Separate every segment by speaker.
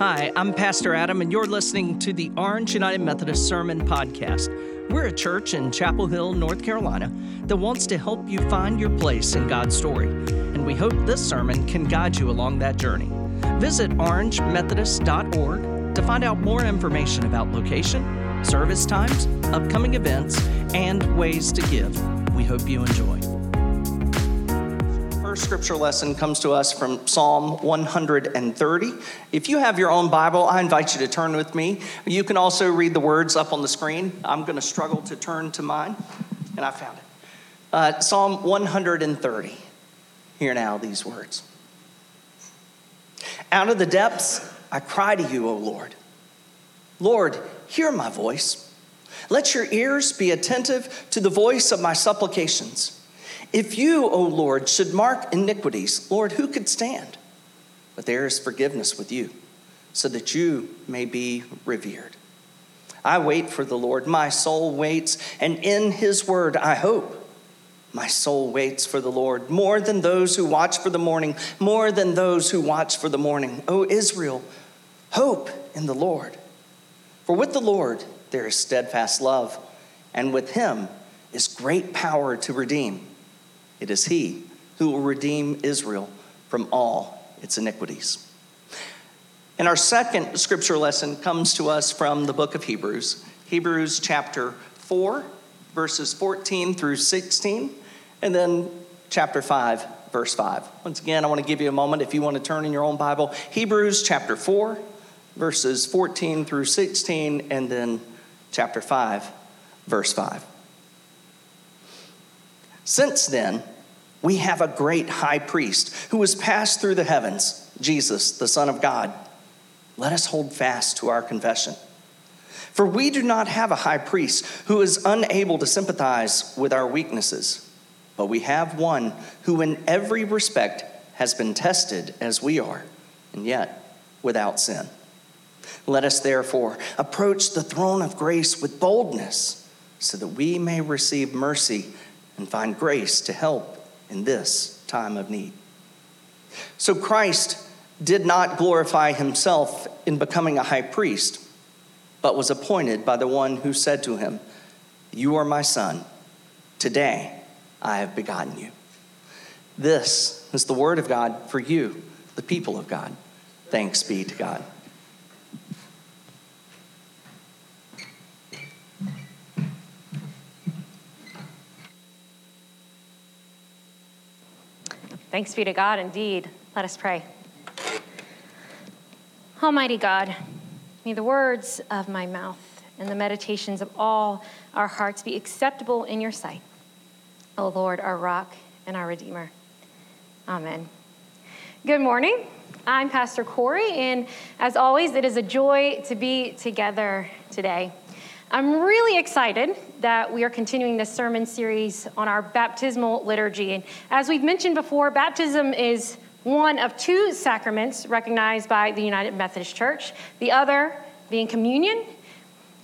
Speaker 1: Hi, I'm Pastor Adam, and you're listening to the Orange United Methodist Sermon Podcast. We're a church in Chapel Hill, North Carolina, that wants to help you find your place in God's story. And we hope this sermon can guide you along that journey. Visit orangemethodist.org to find out more information about location, service times, upcoming events, and ways to give. We hope you enjoy first scripture lesson comes to us from Psalm 130. If you have your own Bible, I invite you to turn with me. You can also read the words up on the screen. I'm going to struggle to turn to mine, and I found it. Uh, Psalm 130. Hear now these words Out of the depths, I cry to you, O Lord. Lord, hear my voice. Let your ears be attentive to the voice of my supplications. If you, O Lord, should mark iniquities, Lord, who could stand? But there is forgiveness with you, so that you may be revered. I wait for the Lord. My soul waits, and in his word I hope. My soul waits for the Lord more than those who watch for the morning, more than those who watch for the morning. O Israel, hope in the Lord. For with the Lord there is steadfast love, and with him is great power to redeem. It is He who will redeem Israel from all its iniquities. And our second scripture lesson comes to us from the book of Hebrews, Hebrews chapter 4, verses 14 through 16, and then chapter 5, verse 5. Once again, I want to give you a moment if you want to turn in your own Bible. Hebrews chapter 4, verses 14 through 16, and then chapter 5, verse 5. Since then, we have a great high priest who has passed through the heavens, Jesus, the Son of God. Let us hold fast to our confession. For we do not have a high priest who is unable to sympathize with our weaknesses, but we have one who, in every respect, has been tested as we are, and yet without sin. Let us therefore approach the throne of grace with boldness so that we may receive mercy and find grace to help in this time of need. So Christ did not glorify himself in becoming a high priest, but was appointed by the one who said to him, You are my son. Today I have begotten you. This is the word of God for you, the people of God. Thanks be to God.
Speaker 2: Thanks be to God indeed. Let us pray. Almighty God, may the words of my mouth and the meditations of all our hearts be acceptable in your sight. O Lord, our rock and our redeemer. Amen. Good morning. I'm Pastor Corey, and as always, it is a joy to be together today. I'm really excited that we are continuing this sermon series on our baptismal liturgy. And as we've mentioned before, baptism is one of two sacraments recognized by the United Methodist Church, the other being communion.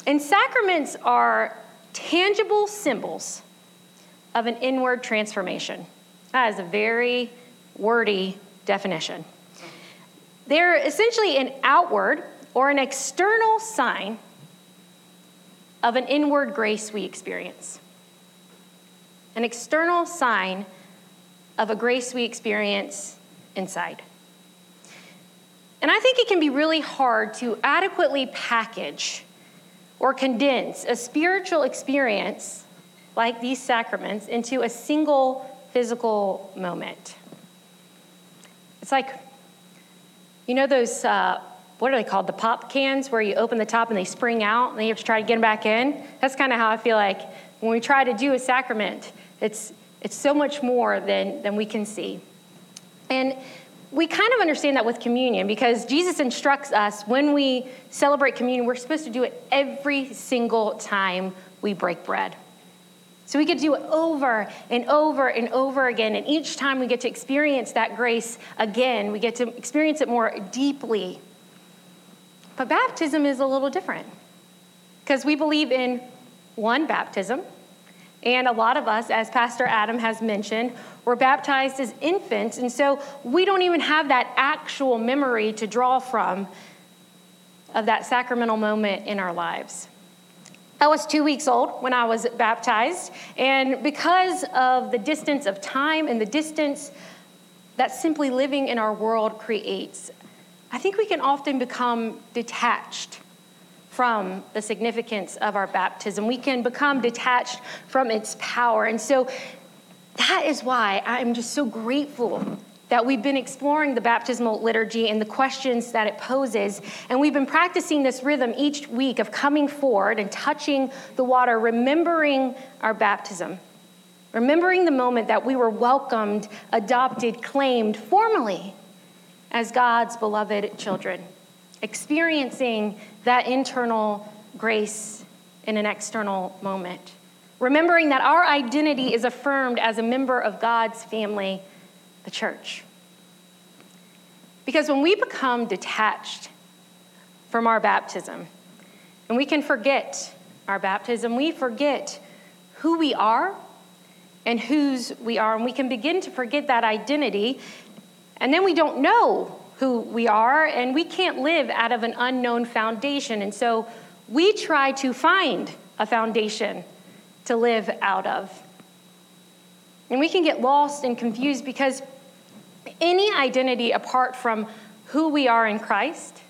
Speaker 2: And sacraments are tangible symbols of an inward transformation. That is a very wordy definition. They're essentially an outward or an external sign of an inward grace we experience, an external sign of a grace we experience inside. And I think it can be really hard to adequately package or condense a spiritual experience like these sacraments into a single physical moment. It's like, you know, those uh, what are they called? The pop cans where you open the top and they spring out and then you have to try to get them back in. That's kind of how I feel like when we try to do a sacrament, it's, it's so much more than, than we can see. And we kind of understand that with communion because Jesus instructs us when we celebrate communion, we're supposed to do it every single time we break bread. So we get to do it over and over and over again. And each time we get to experience that grace again, we get to experience it more deeply but baptism is a little different because we believe in one baptism. And a lot of us, as Pastor Adam has mentioned, were baptized as infants. And so we don't even have that actual memory to draw from of that sacramental moment in our lives. I was two weeks old when I was baptized, and because of the distance of time and the distance that simply living in our world creates, I think we can often become detached from the significance of our baptism. We can become detached from its power. And so that is why I'm just so grateful that we've been exploring the baptismal liturgy and the questions that it poses. And we've been practicing this rhythm each week of coming forward and touching the water, remembering our baptism, remembering the moment that we were welcomed, adopted, claimed formally as God's beloved children, experiencing that internal grace in an external moment. Remembering that our identity is affirmed as a member of God's family the church. Because when we become detached from our baptism, and we can forget our baptism, we forget who we are and whose we are, and we can begin to forget that identity, and then we don't know who we are, and we can't live out of an unknown foundation. And so we try to find a foundation to live out of. And we can get lost and confused because any identity apart from who we are in Christ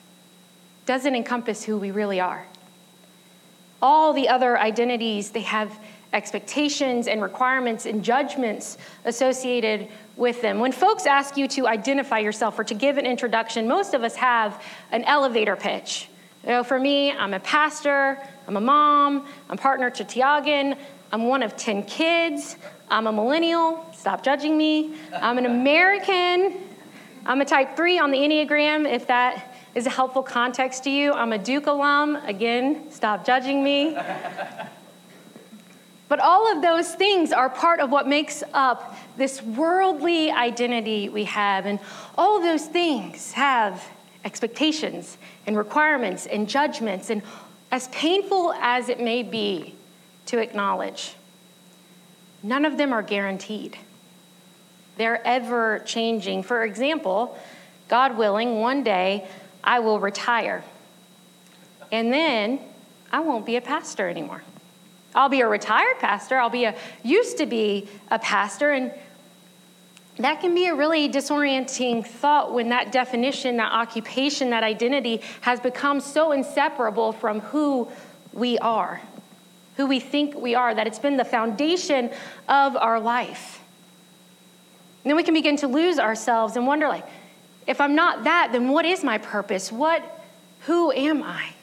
Speaker 2: doesn't encompass who we really are. All the other identities, they have expectations and requirements and judgments associated with them. When folks ask you to identify yourself or to give an introduction, most of us have an elevator pitch. You know, for me, I'm a pastor, I'm a mom, I'm partner to Tiagan, I'm one of 10 kids, I'm a millennial, stop judging me. I'm an American. I'm a type three on the Enneagram, if that is a helpful context to you. I'm a Duke alum. Again, stop judging me. But all of those things are part of what makes up this worldly identity we have. And all of those things have expectations and requirements and judgments. And as painful as it may be to acknowledge, none of them are guaranteed. They're ever changing. For example, God willing, one day I will retire. And then I won't be a pastor anymore. I'll be a retired pastor. I'll be a used to be a pastor and that can be a really disorienting thought when that definition, that occupation, that identity has become so inseparable from who we are who we think we are, that it's been the foundation of our life. And then we can begin to lose ourselves and wonder like, if I'm not that, then what is my purpose? What who am I?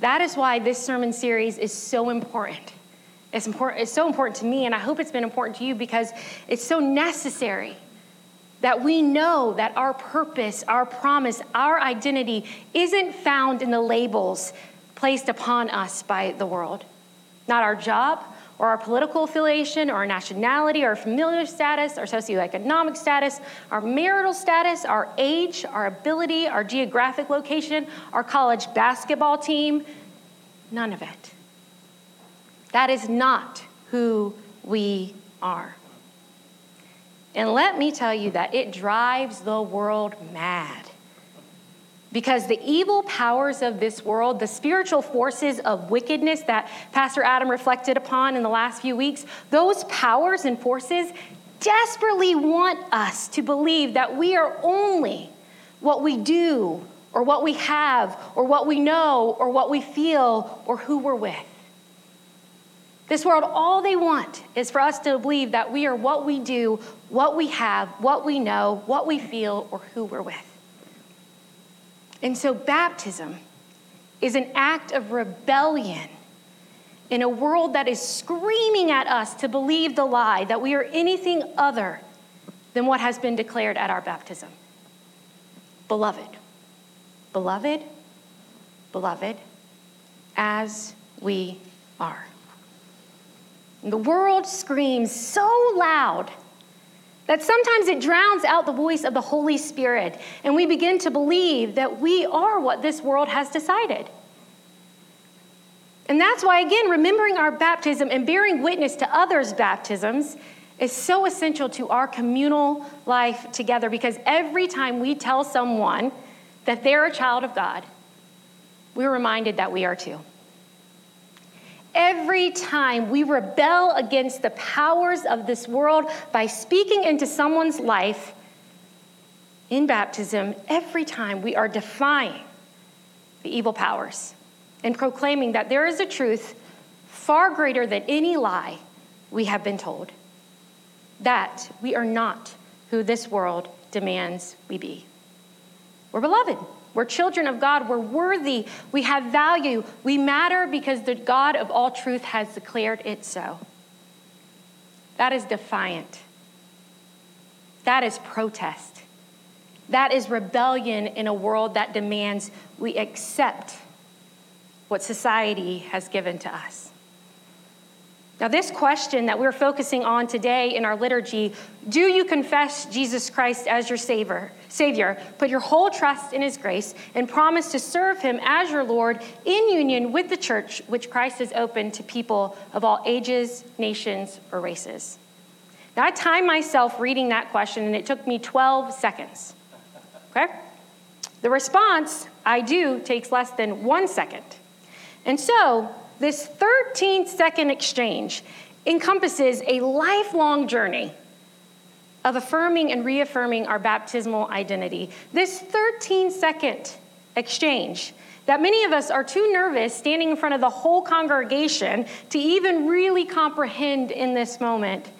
Speaker 2: That is why this sermon series is so important. It's important it's so important to me and I hope it's been important to you because it's so necessary that we know that our purpose, our promise, our identity isn't found in the labels placed upon us by the world. Not our job or our political affiliation or our nationality or familial status our socioeconomic status, our marital status, our age, our ability, our geographic location, our college basketball team. None of it. That is not who we are. And let me tell you that it drives the world mad because the evil powers of this world, the spiritual forces of wickedness that Pastor Adam reflected upon in the last few weeks, those powers and forces desperately want us to believe that we are only what we do or what we have or what we know or what we feel or who we're with. This world, all they want is for us to believe that we are what we do, what we have, what we know, what we feel, or who we're with. And so, baptism is an act of rebellion in a world that is screaming at us to believe the lie that we are anything other than what has been declared at our baptism. Beloved, beloved, beloved, as we are. And the world screams so loud that sometimes it drowns out the voice of the Holy Spirit, and we begin to believe that we are what this world has decided. And that's why, again, remembering our baptism and bearing witness to others' baptisms is so essential to our communal life together because every time we tell someone that they're a child of God, we're reminded that we are too. Every time we rebel against the powers of this world by speaking into someone's life in baptism, every time we are defying the evil powers and proclaiming that there is a truth far greater than any lie we have been told that we are not who this world demands we be. We're beloved. We're children of God. We're worthy. We have value. We matter because the God of all truth has declared it so. That is defiant. That is protest. That is rebellion in a world that demands we accept what society has given to us. Now, this question that we're focusing on today in our liturgy do you confess Jesus Christ as your Savior? Savior, put your whole trust in His grace, and promise to serve Him as your Lord in union with the church, which Christ has opened to people of all ages, nations, or races. Now, I timed myself reading that question, and it took me 12 seconds. Okay? The response, I do, takes less than one second. And so, this 13 second exchange encompasses a lifelong journey of affirming and reaffirming our baptismal identity. This 13 second exchange that many of us are too nervous standing in front of the whole congregation to even really comprehend in this moment.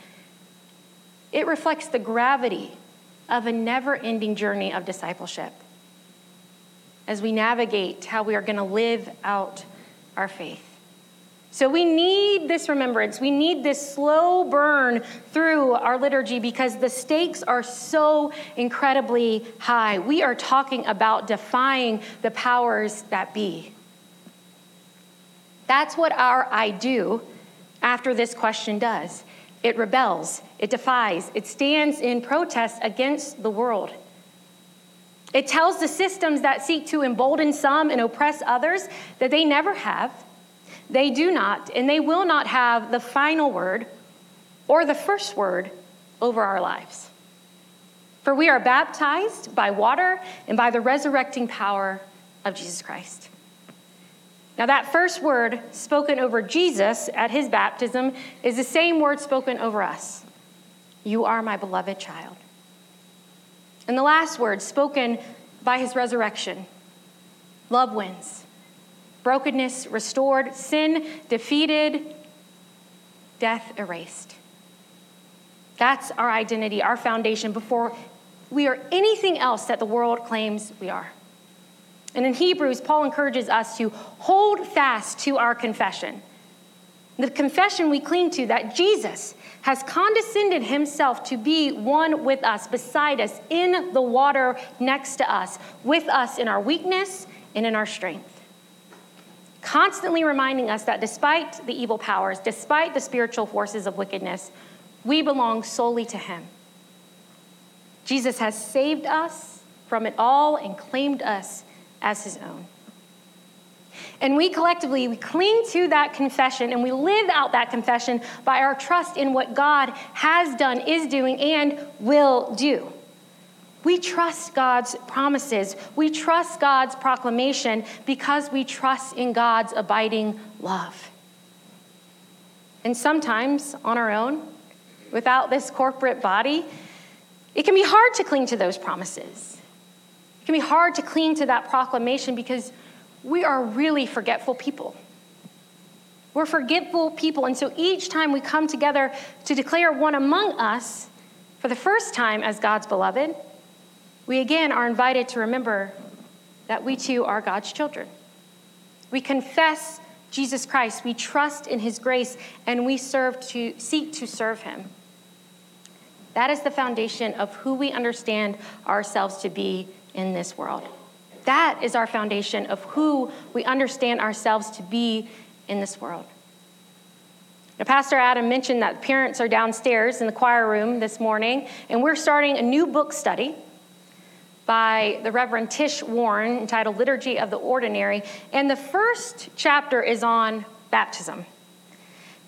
Speaker 2: It reflects the gravity of a never ending journey of discipleship as we navigate how we are going to live out our faith. So we need this remembrance. We need this slow burn through our liturgy because the stakes are so incredibly high. We are talking about defying the powers that be. That's what our I do after this question does. It rebels, it defies, it stands in protest against the world. It tells the systems that seek to embolden some and oppress others that they never have they do not, and they will not have the final word or the first word over our lives. For we are baptized by water and by the resurrecting power of Jesus Christ. Now, that first word spoken over Jesus at his baptism is the same word spoken over us You are my beloved child. And the last word spoken by his resurrection love wins brokenness restored, sin defeated, death erased. That's our identity, our foundation before we are anything else that the world claims we are. And in Hebrews, Paul encourages us to hold fast to our confession. The confession we cling to that Jesus has condescended himself to be one with us, beside us, in the water next to us, with us in our weakness and in our strength constantly reminding us that despite the evil powers, despite the spiritual forces of wickedness, we belong solely to Him. Jesus has saved us from it all and claimed us as His own. And we collectively, we cling to that confession and we live out that confession by our trust in what God has done, is doing, and will do. We trust God's promises. We trust God's proclamation because we trust in God's abiding love. And sometimes on our own, without this corporate body, it can be hard to cling to those promises. It can be hard to cling to that proclamation because we are really forgetful people. We're forgetful people. And so each time we come together to declare one among us for the first time as God's beloved, we again are invited to remember that we too are God's children. We confess Jesus Christ, we trust in his grace, and we serve to seek to serve him. That is the foundation of who we understand ourselves to be in this world. That is our foundation of who we understand ourselves to be in this world. Now, Pastor Adam mentioned that parents are downstairs in the choir room this morning, and we're starting a new book study by the Reverend Tish Warren entitled Liturgy of the Ordinary. And the first chapter is on baptism.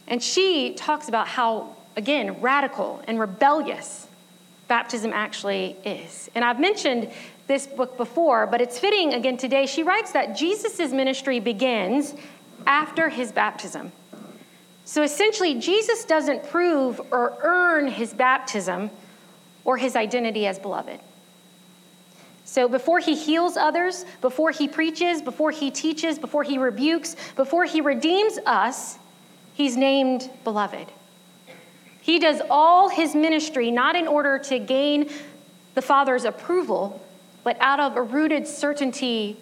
Speaker 2: And she talks about how, again, radical and rebellious baptism actually is. And I've mentioned this book before, but it's fitting again today. She writes that Jesus' ministry begins after his baptism. So essentially, Jesus doesn't prove or earn his baptism or his identity as beloved. So before he heals others, before he preaches, before he teaches, before he rebukes, before he redeems us, he's named beloved. He does all his ministry not in order to gain the Father's approval, but out of a rooted certainty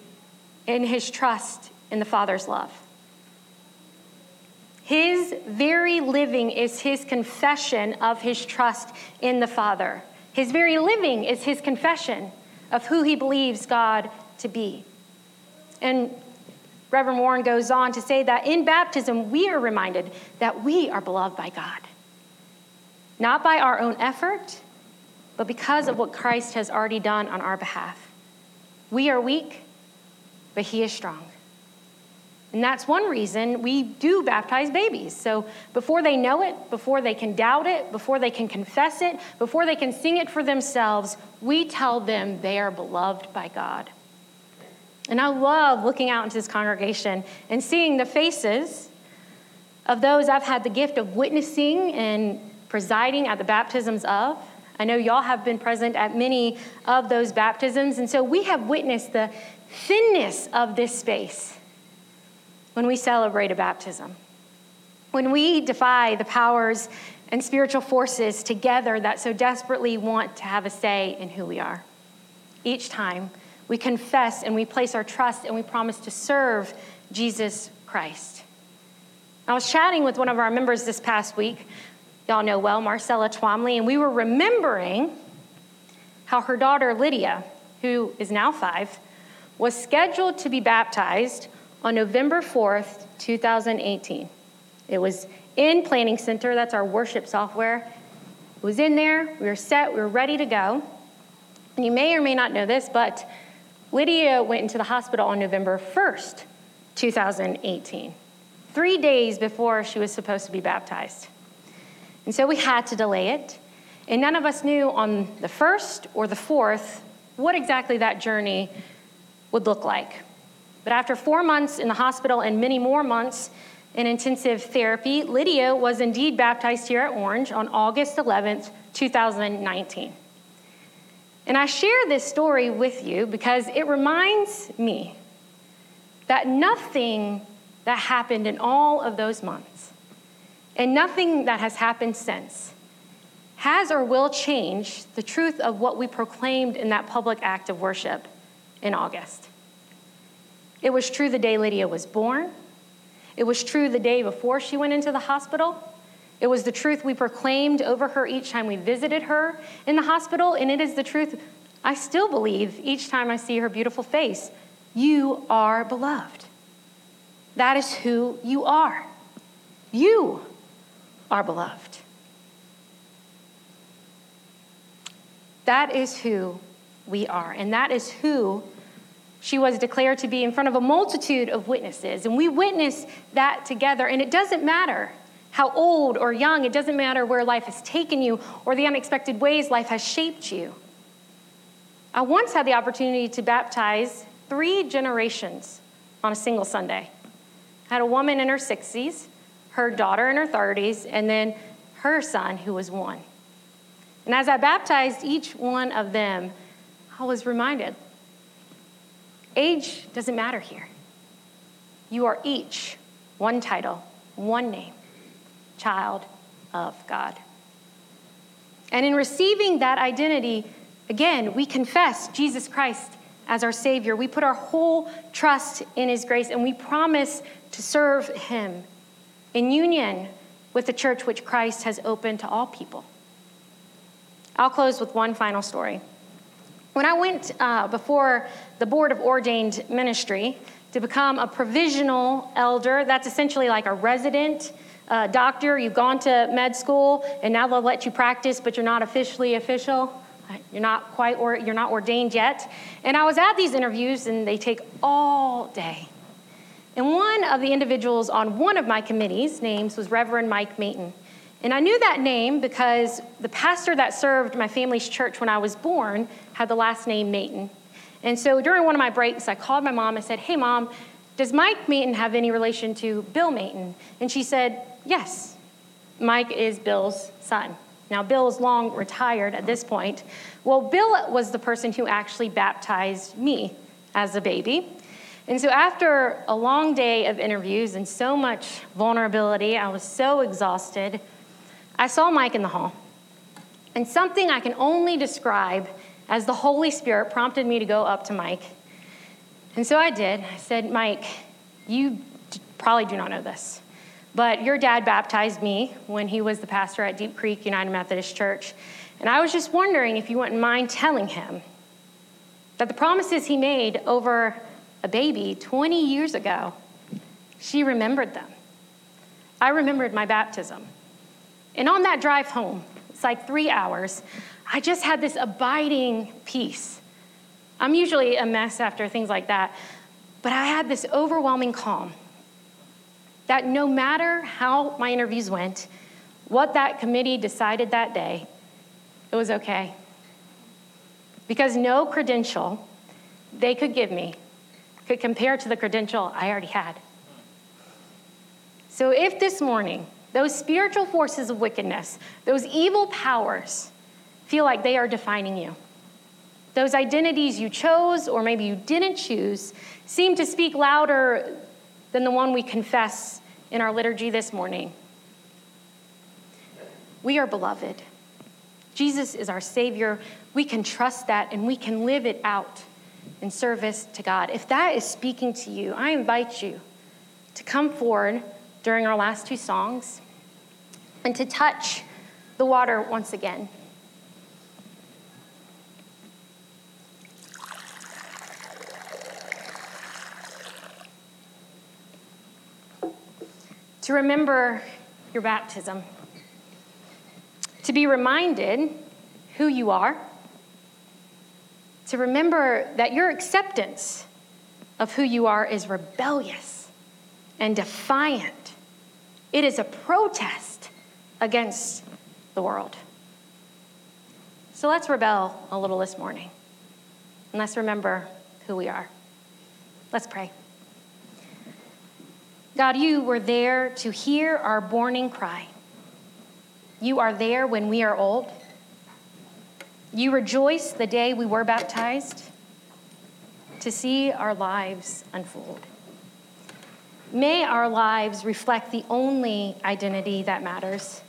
Speaker 2: in his trust in the Father's love. His very living is his confession of his trust in the Father. His very living is his confession of who he believes God to be. And Reverend Warren goes on to say that in baptism, we are reminded that we are beloved by God. Not by our own effort, but because of what Christ has already done on our behalf. We are weak, but he is strong. And that's one reason we do baptize babies. So before they know it, before they can doubt it, before they can confess it, before they can sing it for themselves, we tell them they are beloved by God. And I love looking out into this congregation and seeing the faces of those I've had the gift of witnessing and presiding at the baptisms of. I know y'all have been present at many of those baptisms, and so we have witnessed the thinness of this space when we celebrate a baptism. When we defy the powers and spiritual forces together that so desperately want to have a say in who we are. Each time we confess and we place our trust and we promise to serve Jesus Christ. I was chatting with one of our members this past week, y'all know well, Marcella Twomley, and we were remembering how her daughter Lydia, who is now five, was scheduled to be baptized on November 4th, 2018. It was in Planning Center, that's our worship software. It was in there, we were set, we were ready to go. And you may or may not know this, but Lydia went into the hospital on November 1st, 2018, three days before she was supposed to be baptized. And so we had to delay it. And none of us knew on the 1st or the 4th what exactly that journey would look like. But after four months in the hospital and many more months in intensive therapy, Lydia was indeed baptized here at Orange on August 11th, 2019. And I share this story with you because it reminds me that nothing that happened in all of those months and nothing that has happened since has or will change the truth of what we proclaimed in that public act of worship in August. It was true the day Lydia was born. It was true the day before she went into the hospital. It was the truth we proclaimed over her each time we visited her in the hospital, and it is the truth I still believe each time I see her beautiful face. You are beloved. That is who you are. You are beloved. That is who we are, and that is who she was declared to be in front of a multitude of witnesses. And we witness that together. And it doesn't matter how old or young, it doesn't matter where life has taken you or the unexpected ways life has shaped you. I once had the opportunity to baptize three generations on a single Sunday. I had a woman in her 60s, her daughter in her 30s, and then her son who was one. And as I baptized each one of them, I was reminded Age doesn't matter here. You are each one title, one name, child of God. And in receiving that identity, again, we confess Jesus Christ as our Savior. We put our whole trust in His grace and we promise to serve Him in union with the church which Christ has opened to all people. I'll close with one final story. When I went uh, before the Board of Ordained Ministry to become a provisional elder, that's essentially like a resident uh, doctor. You've gone to med school, and now they'll let you practice, but you're not officially official. You're not quite, or you're not ordained yet. And I was at these interviews, and they take all day. And one of the individuals on one of my committees' names was Reverend Mike Mayton. And I knew that name because the pastor that served my family's church when I was born had the last name Mayton. And so during one of my breaks, I called my mom and said, Hey, mom, does Mike Mayton have any relation to Bill Mayton? And she said, Yes. Mike is Bill's son. Now, Bill is long retired at this point. Well, Bill was the person who actually baptized me as a baby. And so, after a long day of interviews and so much vulnerability, I was so exhausted. I saw Mike in the hall. And something I can only describe as the Holy Spirit prompted me to go up to Mike. And so I did. I said, Mike, you probably do not know this. But your dad baptized me when he was the pastor at Deep Creek United Methodist Church. And I was just wondering if you wouldn't mind telling him that the promises he made over a baby 20 years ago, she remembered them. I remembered my baptism. And on that drive home, it's like three hours, I just had this abiding peace. I'm usually a mess after things like that, but I had this overwhelming calm that no matter how my interviews went, what that committee decided that day, it was okay. Because no credential they could give me could compare to the credential I already had. So if this morning, those spiritual forces of wickedness, those evil powers, feel like they are defining you, those identities you chose or maybe you didn't choose seem to speak louder than the one we confess in our liturgy this morning. We are beloved. Jesus is our Savior. We can trust that and we can live it out in service to God. If that is speaking to you, I invite you to come forward during our last two songs and to touch the water once again. to remember your baptism, to be reminded who you are, to remember that your acceptance of who you are is rebellious and defiant. It is a protest against the world. So let's rebel a little this morning. And let's remember who we are. Let's pray. God, you were there to hear our mourning cry. You are there when we are old. You rejoice the day we were baptized to see our lives unfold. May our lives reflect the only identity that matters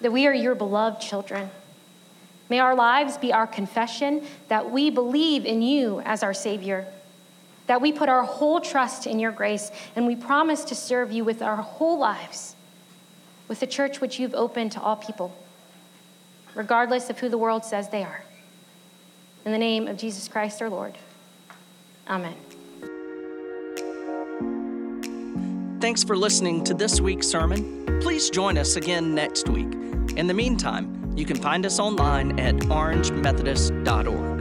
Speaker 2: that we are your beloved children. May our lives be our confession that we believe in you as our Savior that we put our whole trust in your grace and we promise to serve you with our whole lives, with the church which you've opened to all people, regardless of who the world says they are. In the name of Jesus Christ our Lord. Amen.
Speaker 1: Thanks for listening to this week's sermon. Please join us again next week. In the meantime, you can find us online at orangemethodist.org.